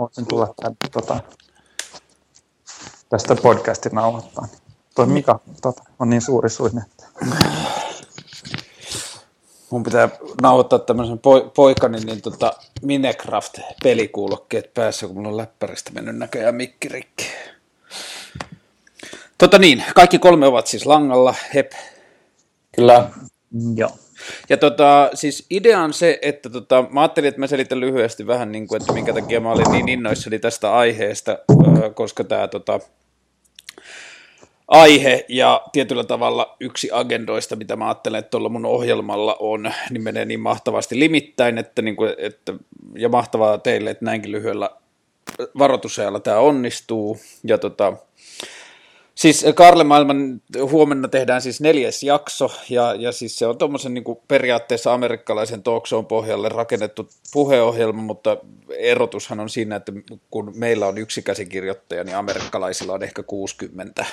voisin tulla tämän, tota, tästä podcastin nauhoittaa. Toi Mika tota, on niin suuri suinen. Mun pitää nauhoittaa tämmöisen po- poikani niin tota Minecraft-pelikuulokkeet päässä, kun mulla on läppäristä mennyt näköjään mikki rikki. Tota niin, kaikki kolme ovat siis langalla, hep. Kyllä. Joo. Ja tota, siis idea on se, että tota, mä ajattelin, että mä selitän lyhyesti vähän, niin kuin, että minkä takia mä olin niin innoissani tästä aiheesta, koska tämä tota, aihe ja tietyllä tavalla yksi agendoista, mitä mä ajattelen, että tuolla mun ohjelmalla on, niin menee niin mahtavasti limittäin, että, niin kuin, että ja mahtavaa teille, että näinkin lyhyellä varoitusajalla tämä onnistuu. Ja tota, Siis Karle Maailman huomenna tehdään siis neljäs jakso, ja, ja siis se on tuommoisen niin periaatteessa amerikkalaisen talk pohjalle rakennettu puheohjelma, mutta erotushan on siinä, että kun meillä on yksi käsikirjoittaja, niin amerikkalaisilla on ehkä 60.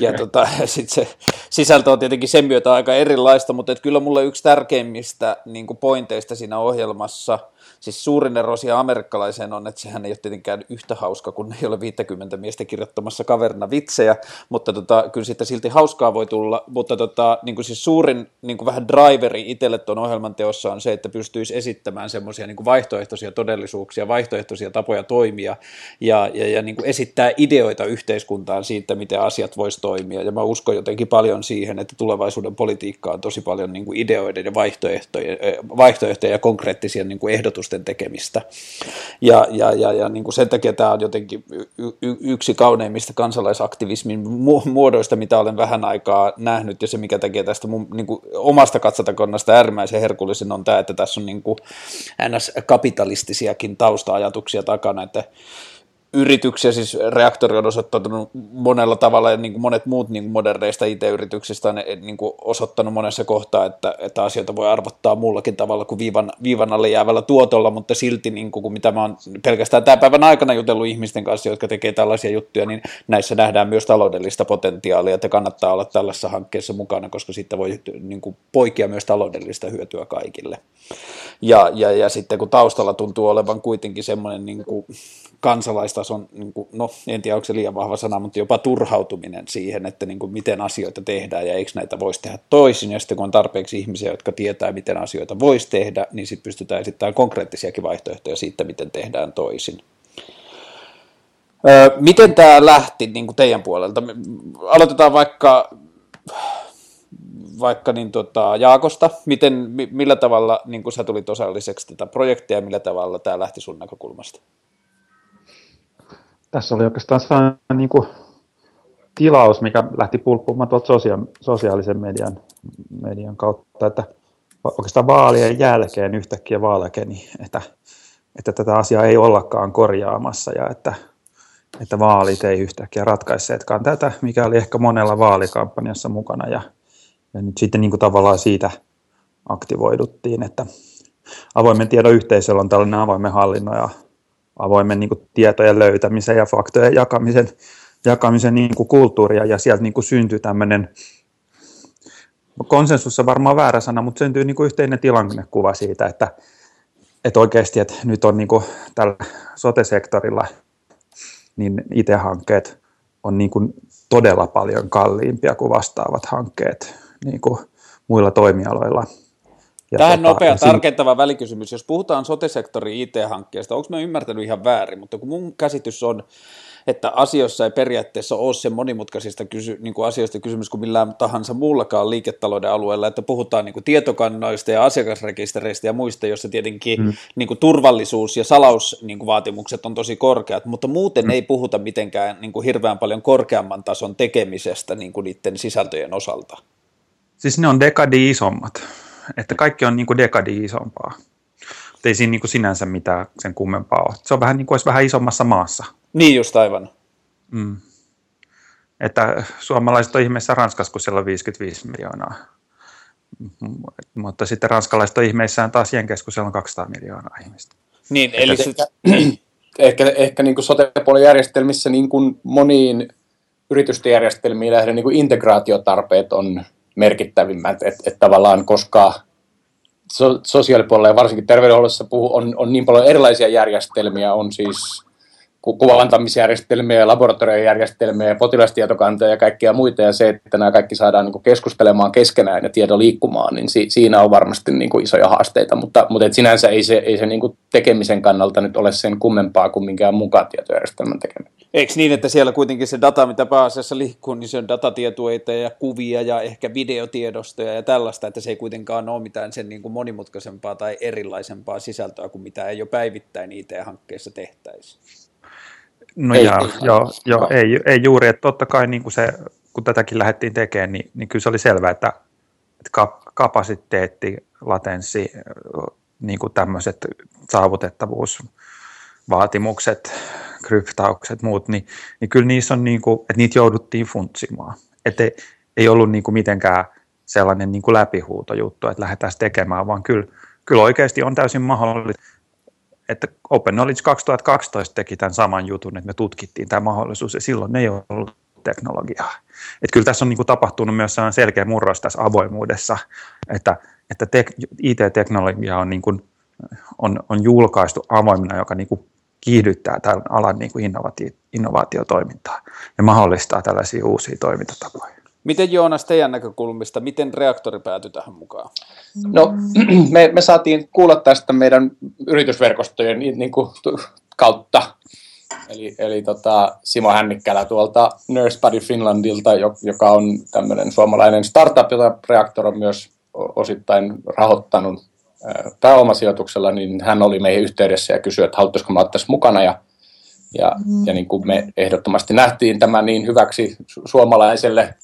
Ja tota, sit se sisältö on tietenkin sen myötä aika erilaista, mutta et kyllä mulle yksi tärkeimmistä niin pointeista siinä ohjelmassa – Siis suurin ero siihen amerikkalaiseen on, että sehän ei ole tietenkään yhtä hauska, kun ei ole 50 miestä kirjoittamassa kaverina vitsejä, mutta tota, kyllä siitä silti hauskaa voi tulla, mutta tota, niin kuin siis suurin niin kuin vähän driveri itselle tuon ohjelman teossa on se, että pystyisi esittämään semmoisia niin vaihtoehtoisia todellisuuksia, vaihtoehtoisia tapoja toimia ja, ja, ja niin kuin esittää ideoita yhteiskuntaan siitä, miten asiat voisi toimia. Ja mä uskon jotenkin paljon siihen, että tulevaisuuden politiikka on tosi paljon niin kuin ideoiden ja vaihtoehtoja, vaihtoehtoja ja konkreettisia niin kuin ehdotusten ehdotusten tekemistä. Ja, ja, ja, ja niin kuin sen takia tämä on jotenkin yksi kauneimmista kansalaisaktivismin muodoista, mitä olen vähän aikaa nähnyt, ja se mikä tekee tästä mun niin kuin omasta katsotakonnasta äärimmäisen herkullisen on tämä, että tässä on niin kuin NS-kapitalistisiakin tausta-ajatuksia takana, että yrityksiä, siis reaktori on osoittanut monella tavalla ja niin kuin monet muut niin kuin moderneista IT-yrityksistä on niin kuin osoittanut monessa kohtaa, että, että asioita voi arvottaa muullakin tavalla kuin viivan, viivan alle jäävällä tuotolla, mutta silti niin kuin, kun mitä mä oon pelkästään tämän päivän aikana jutellut ihmisten kanssa, jotka tekee tällaisia juttuja, niin näissä nähdään myös taloudellista potentiaalia, että kannattaa olla tällaisessa hankkeessa mukana, koska siitä voi niin kuin, poikia myös taloudellista hyötyä kaikille. Ja, ja, ja sitten kun taustalla tuntuu olevan kuitenkin semmoinen niin kuin kansalaistason, niin kuin, no en tiedä onko se liian vahva sana, mutta jopa turhautuminen siihen, että niin kuin, miten asioita tehdään ja eikö näitä voisi tehdä toisin. Ja sitten kun on tarpeeksi ihmisiä, jotka tietää, miten asioita voisi tehdä, niin sitten pystytään esittämään konkreettisiakin vaihtoehtoja siitä, miten tehdään toisin. Öö, miten tämä lähti niin kuin teidän puolelta? Aloitetaan vaikka vaikka niin tota, Jaakosta, miten, millä tavalla niin sä tulit osalliseksi tätä projektia ja millä tavalla tämä lähti sun näkökulmasta? Tässä oli oikeastaan sellainen niin kuin, tilaus, mikä lähti pulppumaan tuolta sosia- sosiaalisen median, median kautta, että oikeastaan vaalien jälkeen yhtäkkiä vaalekeni, että, että tätä asiaa ei ollakaan korjaamassa ja että, että vaalit ei yhtäkkiä ratkaisseetkaan tätä, mikä oli ehkä monella vaalikampanjassa mukana ja ja nyt sitten niin kuin tavallaan siitä aktivoiduttiin, että avoimen tiedon yhteisöllä on tällainen avoimen hallinnon ja avoimen niin kuin tietojen löytämisen ja faktojen jakamisen, jakamisen niin kuin kulttuuria ja sieltä niin kuin syntyi tämmöinen konsensus on varmaan väärä sana, mutta syntyy niin kuin yhteinen tilannekuva siitä, että, että oikeasti että nyt on niin kuin tällä sote-sektorilla niin IT-hankkeet on niin kuin todella paljon kalliimpia kuin vastaavat hankkeet niin kuin muilla toimialoilla. Ja Tähän tota, nopea siinä... tarkentava välikysymys. Jos puhutaan sote-sektorin IT-hankkeesta, onko mä ymmärtänyt ihan väärin, mutta kun mun käsitys on, että asioissa ei periaatteessa ole se monimutkaisista kysy, niin kuin asioista kysymys kuin millään tahansa muullakaan liiketalouden alueella, että puhutaan niin kuin tietokannoista ja asiakasrekistereistä ja muista, joissa tietenkin mm. niin kuin turvallisuus ja salausvaatimukset niin on tosi korkeat, mutta muuten mm. ei puhuta mitenkään niin kuin hirveän paljon korkeamman tason tekemisestä niin kuin niiden sisältöjen osalta. Siis ne on dekadi isommat. Että kaikki on niin kuin dekadi isompaa. Mutta ei siinä niin kuin sinänsä mitään sen kummempaa ole. Se on vähän niin kuin olisi vähän isommassa maassa. Niin just aivan. Mm. Että suomalaiset on ihmeessä Ranskassa, kun siellä on 55 miljoonaa. Mutta sitten ranskalaiset on ihmeissään taas Jenkes, kun siellä on 200 miljoonaa ihmistä. Niin, eli sit... ehkä, ehkä niin kuin sote-puolen järjestelmissä niin kuin moniin yritysten järjestelmiin nähden niin kuin integraatiotarpeet on merkittävimmät, että et tavallaan koska so, sosiaalipuolella ja varsinkin terveydenhuollossa puhu, on, on niin paljon erilaisia järjestelmiä, on siis kuvantamisjärjestelmiä laboratoriojärjestelmiä ja potilastietokantoja ja kaikkia muita, ja se, että nämä kaikki saadaan niin keskustelemaan keskenään ja tiedon liikkumaan, niin si, siinä on varmasti niin kuin isoja haasteita, mutta, mutta et sinänsä ei se, ei se niin kuin tekemisen kannalta nyt ole sen kummempaa kuin minkään mukaan tietojärjestelmän tekeminen. Eikö niin, että siellä kuitenkin se data, mitä pääasiassa liikkuu, niin se on datatietoita ja kuvia ja ehkä videotiedostoja ja tällaista, että se ei kuitenkaan ole mitään sen niin kuin monimutkaisempaa tai erilaisempaa sisältöä kuin mitä ei jo päivittäin IT-hankkeessa tehtäisi. No ei, jaa, ei, joo, joo, ei, ei juuri, että totta kai niin kuin se, kun tätäkin lähdettiin tekemään, niin, niin kyllä se oli selvää, että, että kapasiteetti, latenssi, niin kuin tämmöiset saavutettavuusvaatimukset, kryptaukset, muut, niin, niin kyllä niissä on, niin kuin, että niitä jouduttiin funtsimaan. Että ei, ei ollut niin kuin mitenkään sellainen niin kuin läpihuutojuttu, että lähdetään tekemään, vaan kyllä, kyllä oikeasti on täysin mahdollista että Open Knowledge 2012 teki tämän saman jutun, että me tutkittiin tämä mahdollisuus, ja silloin ei ollut teknologiaa. Että kyllä tässä on niin kuin tapahtunut myös selkeä murros tässä avoimuudessa, että, että tek, IT-teknologia on, niin kuin, on, on julkaistu avoimena, joka niin kuin kiihdyttää tämän alan niin kuin innovaatio, innovaatiotoimintaa ja mahdollistaa tällaisia uusia toimintatapoja. Miten Joonas teidän näkökulmista, miten reaktori päätyi tähän mukaan? No me, me saatiin kuulla tästä meidän yritysverkostojen niin kuin, kautta. Eli, eli tota, Simo Hännikkälä tuolta Nurse Buddy Finlandilta, joka on tämmöinen suomalainen startup, jota Reaktor on myös osittain rahoittanut pääomasijoituksella, niin hän oli meihin yhteydessä ja kysyi, että haluttaisiko me olla tässä mukana. Ja, ja, mm. ja niin kuin me ehdottomasti nähtiin tämä niin hyväksi suomalaiselle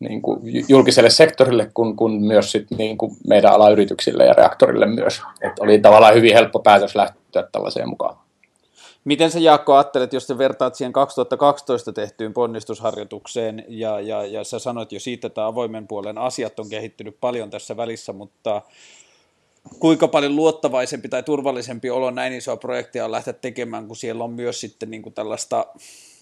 niin kuin julkiselle sektorille kuin, kuin myös sit niin kuin meidän alayrityksille ja reaktorille myös. Et oli tavallaan hyvin helppo päätös lähteä tällaiseen mukaan. Miten sä Jaakko ajattelet, jos sä vertaat siihen 2012 tehtyyn ponnistusharjoitukseen, ja, ja, ja sä sanoit jo siitä, että avoimen puolen asiat on kehittynyt paljon tässä välissä, mutta kuinka paljon luottavaisempi tai turvallisempi olo näin isoa projektia on lähteä tekemään, kun siellä on myös sitten niin kuin tällaista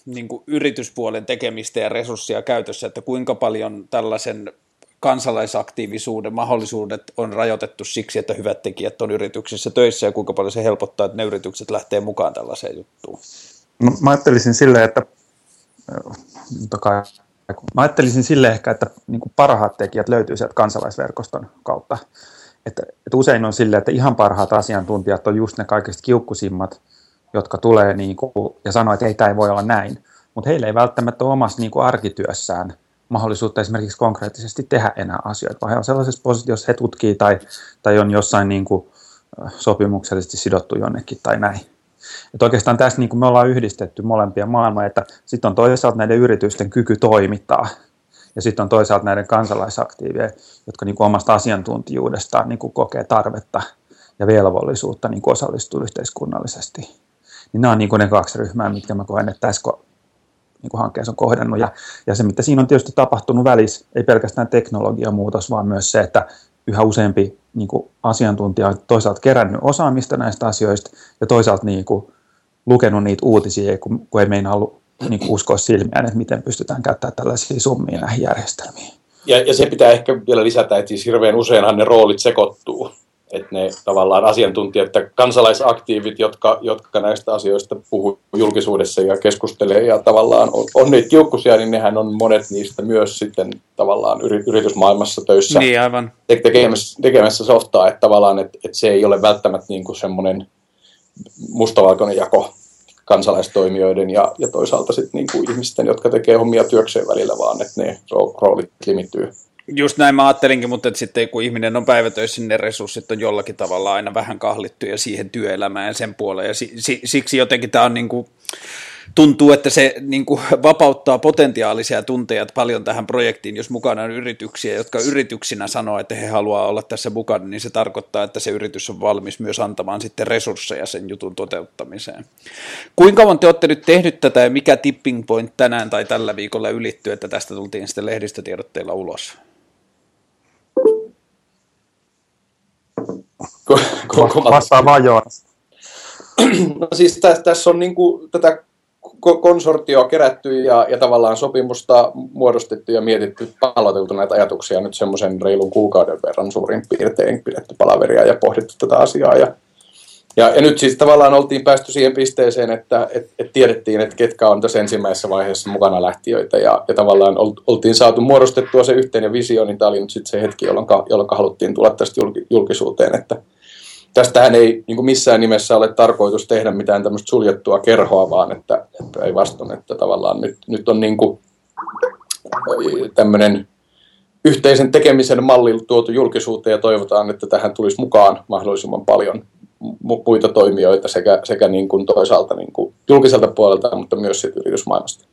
niin kuin yrityspuolen tekemistä ja resursseja käytössä, että kuinka paljon tällaisen kansalaisaktiivisuuden mahdollisuudet on rajoitettu siksi, että hyvät tekijät on yrityksissä töissä ja kuinka paljon se helpottaa, että ne yritykset lähtee mukaan tällaiseen juttuun? No, mä ajattelisin silleen, että mä ajattelisin sille ehkä, että niin parhaat tekijät löytyy sieltä kansalaisverkoston kautta. Että, että usein on silleen, että ihan parhaat asiantuntijat on just ne kaikista kiukkusimmat, jotka tulee niin kuin, ja sanoo, että ei tämä ei voi olla näin. Mutta heillä ei välttämättä ole omassa niin kuin arkityössään mahdollisuutta esimerkiksi konkreettisesti tehdä enää asioita, vaan he on sellaisessa positiossa, he tutkii tai, tai on jossain niin kuin, sopimuksellisesti sidottu jonnekin tai näin. Et oikeastaan tässä niin kuin me ollaan yhdistetty molempia maailmoja, että sitten on toisaalta näiden yritysten kyky toimittaa, ja sitten on toisaalta näiden kansalaisaktiivien, jotka niin kuin omasta asiantuntijuudestaan niin kuin kokee tarvetta ja velvollisuutta niin kuin osallistua yhteiskunnallisesti niin nämä on niin kuin ne kaksi ryhmää, mitkä mä koen, että tässä niin kuin hankkeessa on kohdannut. Ja, ja se, mitä siinä on tietysti tapahtunut välissä, ei pelkästään teknologiamuutos, vaan myös se, että yhä useampi niin kuin asiantuntija on toisaalta kerännyt osaamista näistä asioista ja toisaalta niin kuin lukenut niitä uutisia, kun, kun ei meinaa ollut niin kuin uskoa silmiään, että miten pystytään käyttämään tällaisia summia näihin järjestelmiin. Ja, ja se pitää ehkä vielä lisätä, että siis hirveän useinhan ne roolit sekoittuu että ne tavallaan asiantuntijat ja kansalaisaktiivit, jotka, jotka näistä asioista puhuu julkisuudessa ja keskustelee ja tavallaan on, on niitä kiukkusia, niin nehän on monet niistä myös sitten tavallaan yritysmaailmassa töissä niin, aivan. tekemässä, tekemässä softaa, että tavallaan että, että se ei ole välttämättä niin kuin semmoinen mustavalkoinen jako kansalaistoimijoiden ja, ja toisaalta sitten niin kuin ihmisten, jotka tekee hommia työkseen välillä, vaan että ne roolit limittyy. Just näin mä ajattelinkin, mutta että sitten kun ihminen on päivätöissä, niin ne resurssit on jollakin tavalla aina vähän kahlittuja siihen työelämään ja sen puoleen. Ja siksi jotenkin tämä on niin kuin, tuntuu, että se niin kuin vapauttaa potentiaalisia tunteja paljon tähän projektiin, jos mukana on yrityksiä, jotka yrityksinä sanoo, että he haluaa olla tässä mukana, niin se tarkoittaa, että se yritys on valmis myös antamaan sitten resursseja sen jutun toteuttamiseen. Kuinka kauan te olette nyt tehnyt tätä ja mikä tipping point tänään tai tällä viikolla ylittyy, että tästä tultiin sitten lehdistötiedotteilla ulos? Vastaa vaan Joonas. No siis tässä, tässä on niin kuin, tätä konsortio kerätty ja, ja tavallaan sopimusta muodostettu ja mietitty, paloteltu näitä ajatuksia nyt semmoisen reilun kuukauden verran suurin piirtein pidetty palaveria ja pohdittu tätä asiaa. Ja, ja, ja nyt siis tavallaan oltiin päästy siihen pisteeseen, että et, et tiedettiin, että ketkä on tässä ensimmäisessä vaiheessa mukana lähtiöitä ja, ja tavallaan oltiin saatu muodostettua se yhteinen visio, niin tämä oli nyt sitten se hetki, jolloin, jolloin haluttiin tulla tästä julkisuuteen, että, tästähän ei niin kuin missään nimessä ole tarkoitus tehdä mitään tämmöistä suljettua kerhoa, vaan että, että ei vastaan, että tavallaan nyt, nyt on niin kuin tämmöinen yhteisen tekemisen malli tuotu julkisuuteen ja toivotaan, että tähän tulisi mukaan mahdollisimman paljon muita toimijoita sekä, sekä niin kuin toisaalta niin kuin julkiselta puolelta, mutta myös yritysmaailmasta.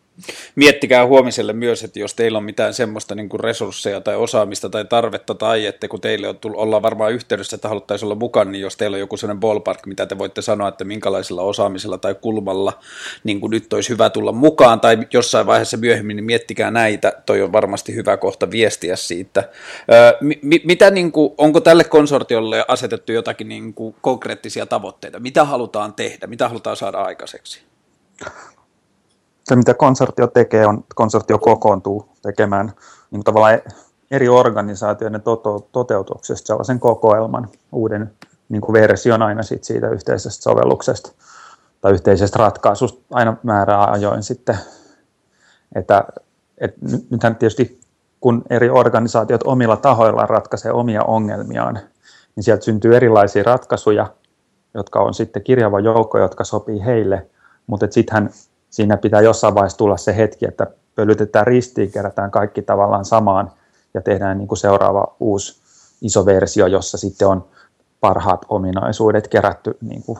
Miettikää huomiselle myös, että jos teillä on mitään semmoista niin kuin resursseja tai osaamista tai tarvetta tai että kun teille on tullut, ollaan varmaan yhteydessä, että haluttaisiin olla mukana, niin jos teillä on joku sellainen ballpark, mitä te voitte sanoa, että minkälaisella osaamisella tai kulmalla niin kuin nyt olisi hyvä tulla mukaan tai jossain vaiheessa myöhemmin, niin miettikää näitä, toi on varmasti hyvä kohta viestiä siitä. Öö, mi, mitä niin kuin, onko tälle konsortiolle asetettu jotakin niin kuin konkreettisia tavoitteita? Mitä halutaan tehdä? Mitä halutaan saada aikaiseksi? Se, mitä konsortio tekee, on, konsortio kokoontuu tekemään niin tavallaan eri organisaatioiden toto, toteutuksesta sellaisen kokoelman, uuden niin kuin version aina sit siitä yhteisestä sovelluksesta tai yhteisestä ratkaisusta aina määrää ajoin sitten. Että, et nythän tietysti kun eri organisaatiot omilla tahoillaan ratkaisee omia ongelmiaan, niin sieltä syntyy erilaisia ratkaisuja, jotka on sitten kirjava joukko, jotka sopii heille, mutta sittenhän siinä pitää jossain vaiheessa tulla se hetki, että pölytetään ristiin, kerätään kaikki tavallaan samaan ja tehdään niin kuin seuraava uusi iso versio, jossa sitten on parhaat ominaisuudet kerätty niin kuin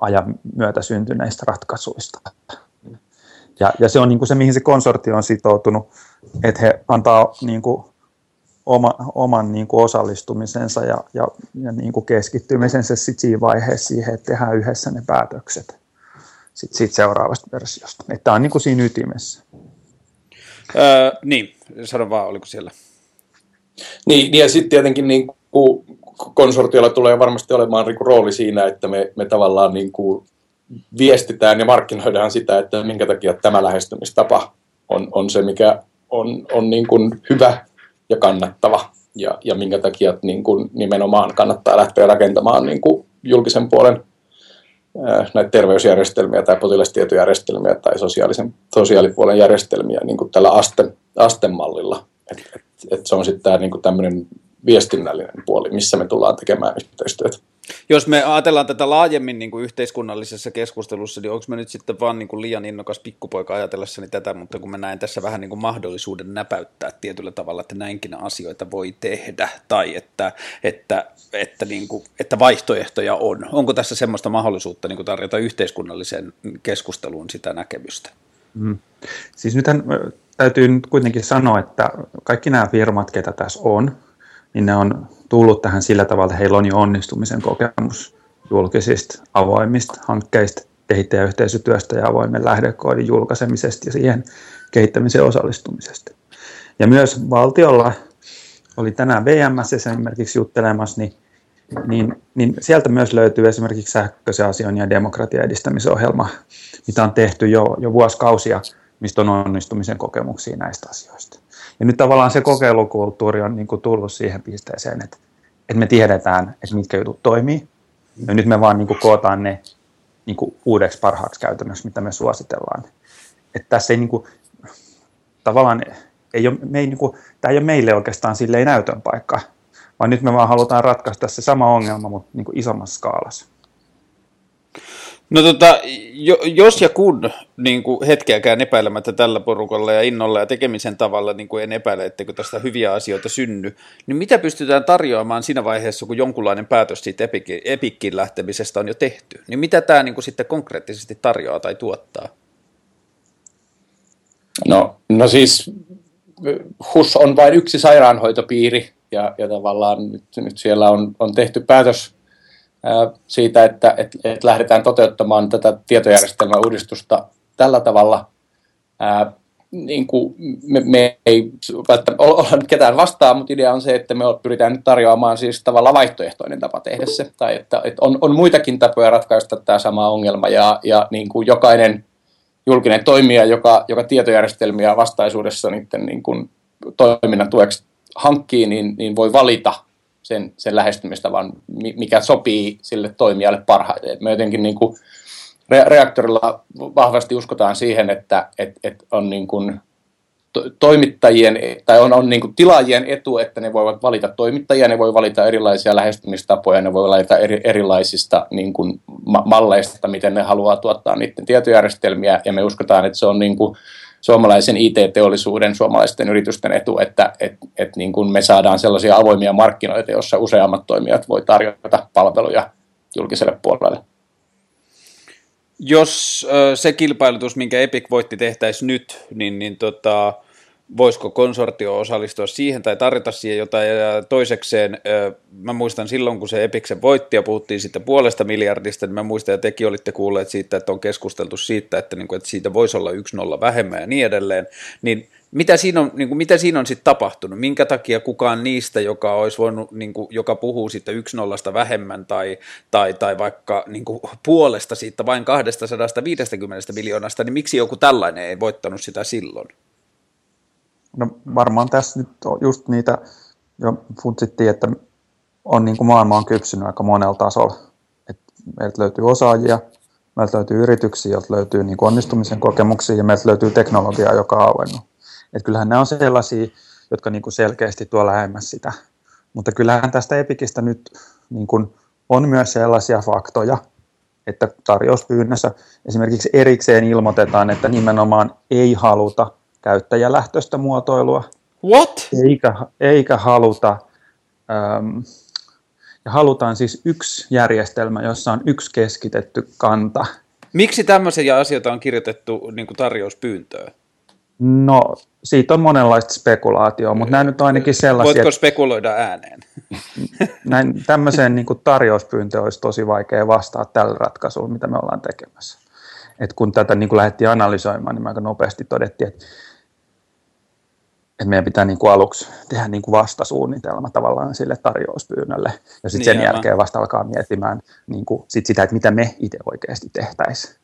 ajan myötä syntyneistä ratkaisuista. Ja, ja se on niin kuin se, mihin se konsortio on sitoutunut, että he antaa niin kuin oma, oman niin kuin osallistumisensa ja, ja, ja niin kuin keskittymisensä sit siinä vaiheessa siihen, että tehdään yhdessä ne päätökset sit siitä seuraavasta versiosta. Että tämä on niin kuin siinä ytimessä. Öö, niin, sano vaan, oliko siellä? Niin, ja sitten tietenkin niin kuin konsortiolla tulee varmasti olemaan niin kuin rooli siinä, että me, me tavallaan niin kuin viestitään ja markkinoidaan sitä, että minkä takia tämä lähestymistapa on, on se, mikä on, on niin kuin hyvä ja kannattava ja, ja minkä takia niin kuin nimenomaan kannattaa lähteä rakentamaan niin kuin julkisen puolen näitä terveysjärjestelmiä tai potilastietojärjestelmiä tai sosiaalisen, sosiaalipuolen järjestelmiä niin kuin tällä aste, astemallilla. Et, et, et se on sitten tämä niin tämmöinen viestinnällinen puoli, missä me tullaan tekemään yhteistyötä. Jos me ajatellaan tätä laajemmin niin kuin yhteiskunnallisessa keskustelussa, niin onko me nyt sitten vaan niin kuin liian innokas pikkupoika ajatellessani tätä, mutta kun mä näen tässä vähän niin kuin mahdollisuuden näpäyttää tietyllä tavalla, että näinkin asioita voi tehdä, tai että, että, että, niin kuin, että vaihtoehtoja on. Onko tässä semmoista mahdollisuutta niin kuin tarjota yhteiskunnalliseen keskusteluun sitä näkemystä? Mm. Siis nythän täytyy nyt kuitenkin sanoa, että kaikki nämä firmat, ketä tässä on, niin ne on tullut tähän sillä tavalla, että heillä on jo onnistumisen kokemus julkisista avoimista hankkeista, kehittäjäyhteisötyöstä ja avoimen lähdekoodin julkaisemisesta ja siihen kehittämiseen osallistumisesta. Ja myös valtiolla oli tänään VMS esimerkiksi juttelemassa, niin, niin, niin sieltä myös löytyy esimerkiksi sähköisen asioinnin ja demokratian edistämisohjelma, mitä on tehty jo, jo vuosikausia, mistä on onnistumisen kokemuksia näistä asioista. Ja nyt tavallaan se kokeilukulttuuri on niin kuin tullut siihen pisteeseen, että, että me tiedetään, että mitkä jutut toimii. Ja nyt me vaan niin kuin kootaan ne niin kuin uudeksi parhaaksi käytännöksi, mitä me suositellaan. Että tässä ei niin kuin, tavallaan ei ole, me ei, niin kuin, tämä ei ole meille oikeastaan silleen näytön paikka, vaan nyt me vaan halutaan ratkaista se sama ongelma, mutta niin kuin isommassa skaalassa. No tota, jo, jos ja kun niin kuin hetkeäkään epäilemättä tällä porukalla ja innolla ja tekemisen tavalla, niin kuin en epäile, etteikö tästä hyviä asioita synny, niin mitä pystytään tarjoamaan siinä vaiheessa, kun jonkunlainen päätös siitä Epicin, Epicin lähtemisestä on jo tehty? Niin mitä tämä niin kuin sitten konkreettisesti tarjoaa tai tuottaa? No, no siis HUS on vain yksi sairaanhoitopiiri ja, ja tavallaan nyt, nyt siellä on, on tehty päätös siitä, että, että, että lähdetään toteuttamaan tätä tietojärjestelmäuudistusta tällä tavalla. Ää, niin kuin me, me ei välttämättä olla nyt ketään vastaan, mutta idea on se, että me pyritään nyt tarjoamaan siis tavallaan vaihtoehtoinen tapa tehdä se. Tai että, että on, on muitakin tapoja ratkaista tämä sama ongelma ja, ja niin kuin jokainen, julkinen toimija, joka, joka tietojärjestelmiä vastaisuudessa niiden niin kuin toiminnan tueksi hankkii, niin, niin voi valita sen, sen lähestymistavan, mikä sopii sille toimijalle parhaiten. Me jotenkin niin kuin reaktorilla vahvasti uskotaan siihen, että et, et on niin kuin toimittajien tai on, on niin kuin tilaajien etu, että ne voivat valita toimittajia, ne voi valita erilaisia lähestymistapoja, ne voi valita eri, erilaisista niin kuin ma- malleista, miten ne haluaa tuottaa niiden tietojärjestelmiä, ja me uskotaan, että se on niin kuin suomalaisen IT-teollisuuden, suomalaisten yritysten etu, että et, et niin kuin me saadaan sellaisia avoimia markkinoita, joissa useammat toimijat voi tarjota palveluja julkiselle puolelle. Jos se kilpailutus, minkä Epic voitti, tehtäisiin nyt, niin, niin tota, voisiko konsortio osallistua siihen tai tarjota siihen jotain. Ja toisekseen, mä muistan silloin, kun se Epiksen voitti ja puhuttiin siitä puolesta miljardista, niin mä muistan, että tekin olitte kuulleet siitä, että on keskusteltu siitä, että, niin kuin, että siitä voisi olla yksi nolla vähemmän ja niin edelleen. Niin mitä siinä on, niin kuin, mitä siinä on sitten tapahtunut? Minkä takia kukaan niistä, joka olisi voinut, niin kuin, joka puhuu sitten yksi nollasta vähemmän tai, tai, tai vaikka niin kuin, puolesta siitä vain 250 miljoonasta, niin miksi joku tällainen ei voittanut sitä silloin? No varmaan tässä nyt on just niitä, jo funtsittiin, että on niin kuin maailma on kypsynyt aika monella tasolla. Et meiltä löytyy osaajia, meiltä löytyy yrityksiä, joilta löytyy niin kuin onnistumisen kokemuksia ja meiltä löytyy teknologiaa, joka on auennut. Et kyllähän nämä on sellaisia, jotka niin kuin selkeästi tuo lähemmäs sitä. Mutta kyllähän tästä Epikistä nyt niin kuin on myös sellaisia faktoja, että tarjouspyynnössä esimerkiksi erikseen ilmoitetaan, että nimenomaan ei haluta käyttäjälähtöistä muotoilua. What? Eikä, eikä haluta, ähm, ja halutaan siis yksi järjestelmä, jossa on yksi keskitetty kanta. Miksi tämmöisiä asioita on kirjoitettu niin kuin tarjouspyyntöön? No, siitä on monenlaista spekulaatioa, mutta nämä nyt on ainakin sellaisia... Voitko spekuloida ääneen? Näin, tämmöiseen niin kuin tarjouspyyntöön olisi tosi vaikea vastata tällä ratkaisulla, mitä me ollaan tekemässä. Et kun tätä niin kuin lähdettiin analysoimaan, niin aika nopeasti todettiin, että että meidän pitää niin kuin aluksi tehdä niin kuin vastasuunnitelma tavallaan sille tarjouspyynnölle, ja sitten niin sen jälkeen vasta alkaa miettimään niin kuin sit sitä, että mitä me itse oikeasti tehtäisiin.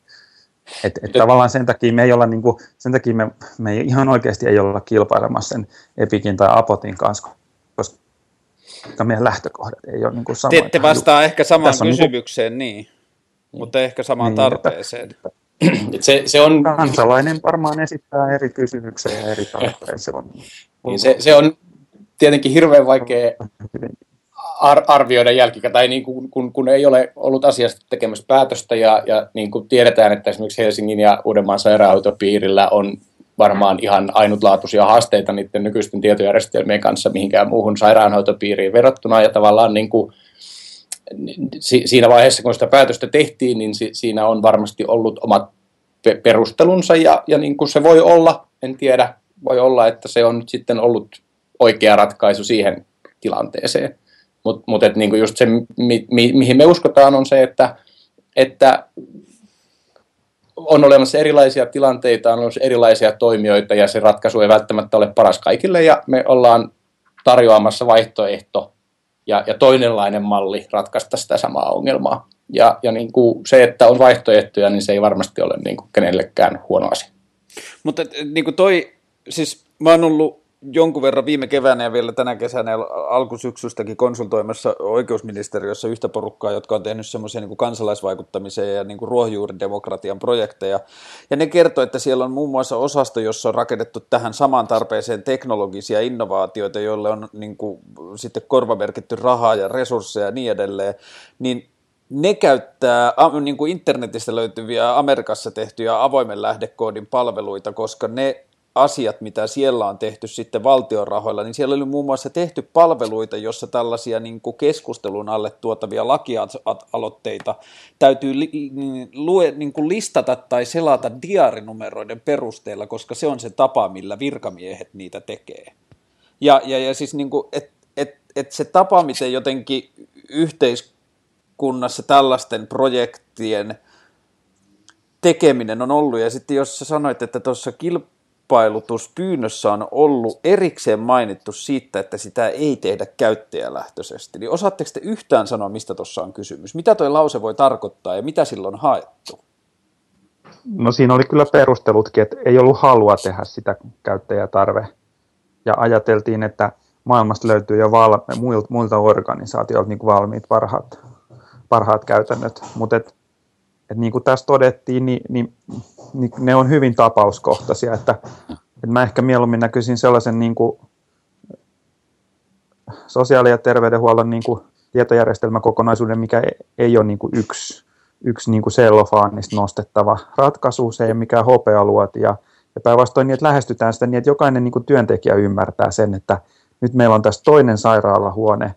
Et, et tavallaan sen takia me ei olla, niin kuin, sen takia me, me ei ihan oikeasti ei olla kilpailemassa sen Epikin tai Apotin kanssa, koska meidän lähtökohdat ei ole niin kuin samoja. Te ette vastaa ehkä samaan Tässä kysymykseen, niin, kuin, niin, mutta ehkä samaan niin, tarpeeseen. Että, se, se on... Kansalainen varmaan esittää eri kysymyksiä ja eri tarpeita. Se on, niin se, se on tietenkin hirveän vaikea ar- arvioida jälkikäteen, tai niin kuin, kun, kun ei ole ollut asiasta tekemässä päätöstä, ja, ja niin kuin tiedetään, että esimerkiksi Helsingin ja Uudenmaan sairaanhoitopiirillä on varmaan ihan ainutlaatuisia haasteita niiden nykyisten tietojärjestelmien kanssa mihinkään muuhun sairaanhoitopiiriin verrattuna, ja tavallaan niin kuin, siinä vaiheessa, kun sitä päätöstä tehtiin, niin siinä on varmasti ollut omat perustelunsa ja, ja niin kuin se voi olla, en tiedä, voi olla, että se on sitten ollut oikea ratkaisu siihen tilanteeseen. Mutta mut, niin just se, mi, mi, mihin me uskotaan, on se, että, että on olemassa erilaisia tilanteita, on olemassa erilaisia toimijoita ja se ratkaisu ei välttämättä ole paras kaikille ja me ollaan tarjoamassa vaihtoehto ja, ja toinenlainen malli ratkaista sitä samaa ongelmaa. Ja, ja niin kuin se, että on vaihtoehtoja, niin se ei varmasti ole niin kuin kenellekään huono asia. Mutta niin kuin toi, siis mä oon ollut jonkun verran viime keväänä ja vielä tänä kesänä alkusyksystäkin konsultoimassa oikeusministeriössä yhtä porukkaa, jotka on tehnyt semmoisia niin kansalaisvaikuttamiseen ja niin ruohonjuuridemokratian projekteja. Ja ne kertoo, että siellä on muun muassa osasto, jossa on rakennettu tähän samaan tarpeeseen teknologisia innovaatioita, joille on niin kuin, sitten korvamerkitty rahaa ja resursseja ja niin edelleen. Niin ne käyttää niin kuin internetistä löytyviä Amerikassa tehtyjä avoimen lähdekoodin palveluita, koska ne asiat, mitä siellä on tehty sitten valtion rahoilla, niin siellä oli muun muassa tehty palveluita, jossa tällaisia niin kuin keskustelun alle tuotavia lakialoitteita täytyy li, niin, lue, niin kuin listata tai selata diarinumeroiden perusteella, koska se on se tapa, millä virkamiehet niitä tekee. Ja, ja, ja siis niin kuin, et, et, et se tapa, miten jotenkin yhteiskunnassa tällaisten projektien tekeminen on ollut, ja sitten jos sä sanoit, että tuossa kilp kilpailutuspyynnössä on ollut erikseen mainittu siitä, että sitä ei tehdä käyttäjälähtöisesti. Niin osaatteko te yhtään sanoa, mistä tuossa on kysymys? Mitä tuo lause voi tarkoittaa ja mitä silloin haettu? No siinä oli kyllä perustelutkin, että ei ollut halua tehdä sitä käyttäjätarve. Ja ajateltiin, että maailmasta löytyy jo val, muilta, muilta organisaatioilta niin valmiit parhaat, parhaat käytännöt. Mutta et niin kuin tässä todettiin, niin, niin, niin ne on hyvin tapauskohtaisia. Että, että mä ehkä mieluummin näkyisin sellaisen niin kuin sosiaali- ja terveydenhuollon niin kuin tietojärjestelmäkokonaisuuden, mikä ei ole niin kuin yksi, yksi niin kuin sellofaanista nostettava ratkaisu, se ei ole mikään hopealuoti. Ja, ja päinvastoin niin, että lähestytään sitä niin, että jokainen niin kuin työntekijä ymmärtää sen, että nyt meillä on tässä toinen sairaalahuone,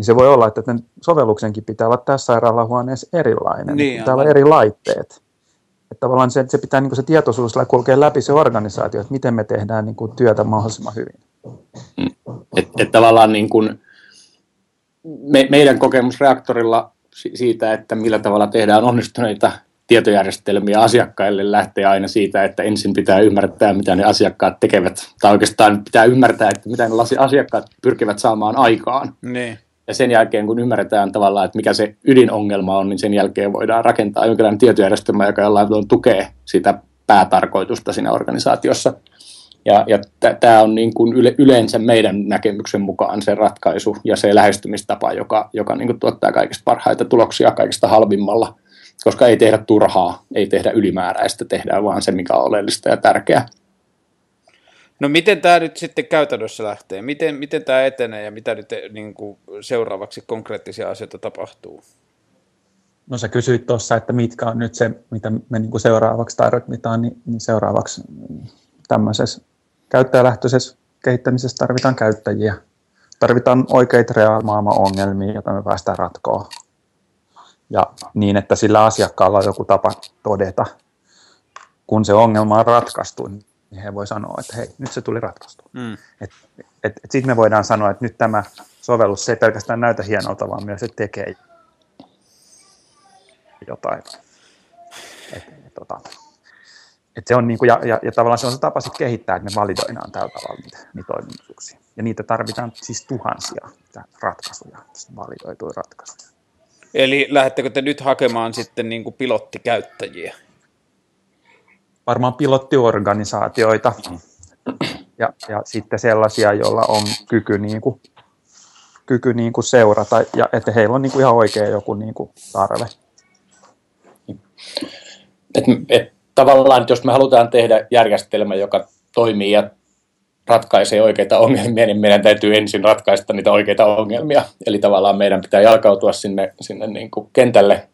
niin se voi olla, että tämän sovelluksenkin pitää olla tässä sairaalahuoneessa erilainen. Niin, pitää olla eri laitteet. Että tavallaan se, että se pitää niin se tietoisuus kulkea läpi se organisaatio, että miten me tehdään niin kuin työtä mahdollisimman hyvin. Että et tavallaan niin kuin me, meidän kokemus reaktorilla siitä, että millä tavalla tehdään onnistuneita tietojärjestelmiä asiakkaille lähtee aina siitä, että ensin pitää ymmärtää, mitä ne asiakkaat tekevät, tai oikeastaan pitää ymmärtää, että mitä ne asiakkaat pyrkivät saamaan aikaan. Niin. Ja sen jälkeen, kun ymmärretään tavallaan, että mikä se ydinongelma on, niin sen jälkeen voidaan rakentaa jonkinlainen tietojärjestelmä, joka jollain tavalla tukee sitä päätarkoitusta siinä organisaatiossa. Ja, ja tämä on niin kuin yle, yleensä meidän näkemyksen mukaan se ratkaisu ja se lähestymistapa, joka, joka niin kuin tuottaa kaikista parhaita tuloksia kaikista halvimmalla, koska ei tehdä turhaa, ei tehdä ylimääräistä, tehdään vaan se, mikä on oleellista ja tärkeää. No miten tämä nyt sitten käytännössä lähtee? Miten, miten tämä etenee ja mitä nyt niin kuin seuraavaksi konkreettisia asioita tapahtuu? No sä kysyit tuossa, että mitkä on nyt se, mitä me niin kuin seuraavaksi tarvitaan, niin, niin seuraavaksi tämmöisessä käyttäjälähtöisessä kehittämisessä tarvitaan käyttäjiä. Tarvitaan oikeita reaalimaailman ongelmia, joita me päästään ratkoa. Ja niin, että sillä asiakkaalla on joku tapa todeta, kun se ongelma on ratkaistu, niin he voi sanoa, että hei, nyt se tuli ratkaistu. Mm. Et, et, et Sitten me voidaan sanoa, että nyt tämä sovellus se ei pelkästään näytä hienolta, vaan myös se tekee jotain. Et, et, tota, et se on niinku, ja, ja, ja, tavallaan se on se tapa sit kehittää, että me validoidaan tällä tavalla niitä, niitä toiminnallisuuksia. Ja niitä tarvitaan siis tuhansia ratkaisuja, validoituja ratkaisuja. Eli lähdettekö te nyt hakemaan sitten niin kuin pilottikäyttäjiä? Varmaan pilottiorganisaatioita ja, ja sitten sellaisia, joilla on kyky, niin kuin, kyky niin kuin seurata ja että heillä on niin kuin ihan oikea joku niin kuin tarve. Et, et, tavallaan, että jos me halutaan tehdä järjestelmä, joka toimii ja ratkaisee oikeita ongelmia, niin meidän täytyy ensin ratkaista niitä oikeita ongelmia. Eli tavallaan meidän pitää jalkautua sinne, sinne niin kuin kentälle,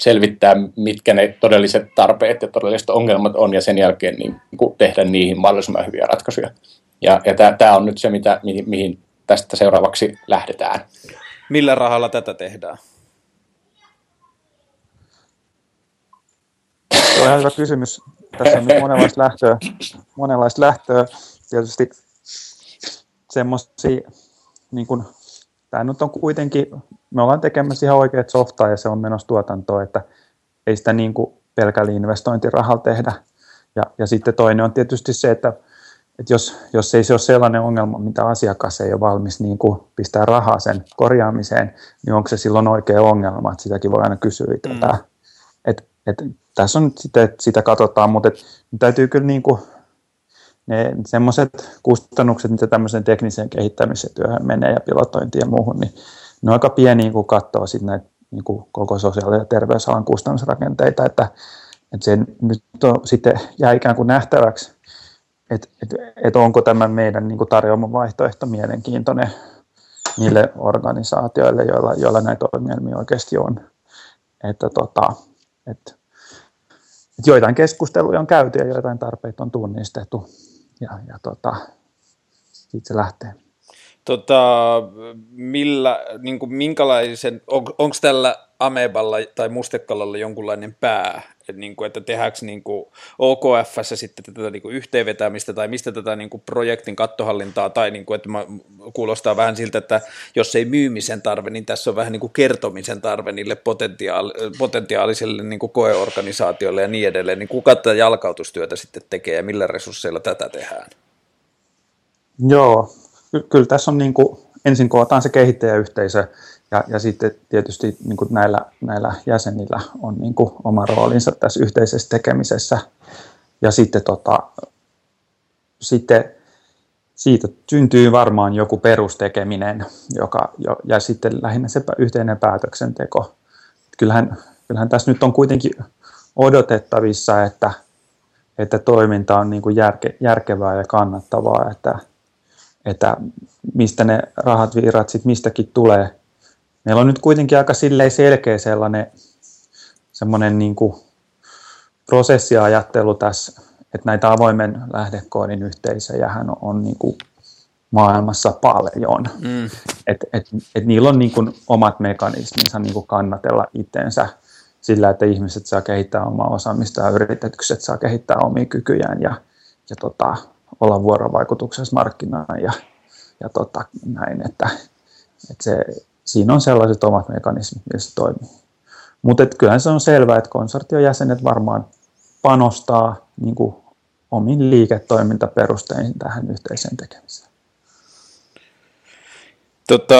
selvittää, mitkä ne todelliset tarpeet ja todelliset ongelmat on, ja sen jälkeen niin kuin tehdä niihin mahdollisimman hyviä ratkaisuja. Ja, ja tämä on nyt se, mitä, mihin, mihin tästä seuraavaksi lähdetään. Millä rahalla tätä tehdään? Se on ihan hyvä kysymys. Tässä on nyt monenlaista lähtöä. Monenlaista lähtöä. Tietysti semmoisia, niin kuin, tämä nyt on kuitenkin, me ollaan tekemässä ihan oikeat softaa ja se on menossa tuotantoon, että ei sitä niin kuin pelkällä investointirahalla tehdä. Ja, ja sitten toinen on tietysti se, että, että jos, jos ei se ole sellainen ongelma, mitä asiakas ei ole valmis niin kuin pistää rahaa sen korjaamiseen, niin onko se silloin oikea ongelma, että sitäkin voi aina kysyä itseltään. Mm. Et, et, tässä on nyt sitä, että sitä katsotaan, mutta et, täytyy kyllä niin kuin, ne semmoiset kustannukset, mitä tämmöisen tekniseen kehittämiseen työhön menee ja pilotointiin ja muuhun, niin ne on aika pieniä, kun katsoo sitten näitä niin kuin koko sosiaali- ja terveysalan kustannusrakenteita, että, että se nyt on, sitten jää ikään kuin nähtäväksi, että, että, että onko tämä meidän niin kuin tarjoama vaihtoehto mielenkiintoinen niille organisaatioille, joilla, joilla näitä ongelmia oikeasti on. Että, tota, että, että joitain keskusteluja on käyty ja joitain tarpeita on tunnistettu ja, ja tota, siitä se lähtee. Tota, millä, niin kuin, minkälaisen, on, onko tällä ameballa tai mustekalalla jonkunlainen pää, että, niin kuin, että tehdäänkö niin kuin OKF sitten tätä niin kuin yhteenvetämistä tai mistä tätä niin kuin projektin kattohallintaa? Tai niin kuin, että kuulostaa vähän siltä, että jos ei myymisen tarve, niin tässä on vähän niin kuin kertomisen tarve niille potentiaali, potentiaalisille niin kuin koeorganisaatioille ja niin edelleen, niin kuka tätä jalkautustyötä sitten tekee ja millä resursseilla tätä tehdään? Joo, Ky- kyllä tässä on niin kuin ensin kootaan se kehittäjäyhteisö ja, ja sitten tietysti niin kuin näillä, näillä jäsenillä on niin kuin oma roolinsa tässä yhteisessä tekemisessä. Ja sitten, tota, sitten siitä syntyy varmaan joku perustekeminen, joka, jo, ja sitten lähinnä se yhteinen päätöksenteko. Kyllähän, kyllähän tässä nyt on kuitenkin odotettavissa, että, että toiminta on niin kuin järke, järkevää ja kannattavaa, että, että mistä ne rahat virrat sitten mistäkin tulee. Meillä on nyt kuitenkin aika selkeä sellainen semmoinen niin kuin prosessiajattelu tässä, että näitä avoimen lähdekoodin yhteisöjähän on, on niin kuin maailmassa paljon. Mm. Et, et, et niillä on niin kuin omat mekanisminsa niin kuin kannatella itsensä sillä, että ihmiset saa kehittää omaa osaamista ja yritykset saa kehittää omia kykyjään ja, ja tota, olla vuorovaikutuksessa markkinaan ja, ja tota, näin, että, että se, siinä on sellaiset omat mekanismit, millä se toimii. Mutta kyllähän se on selvää, että konsortion jäsenet varmaan panostaa niin kuin omin liiketoimintaperustein tähän yhteiseen tekemiseen. Tota,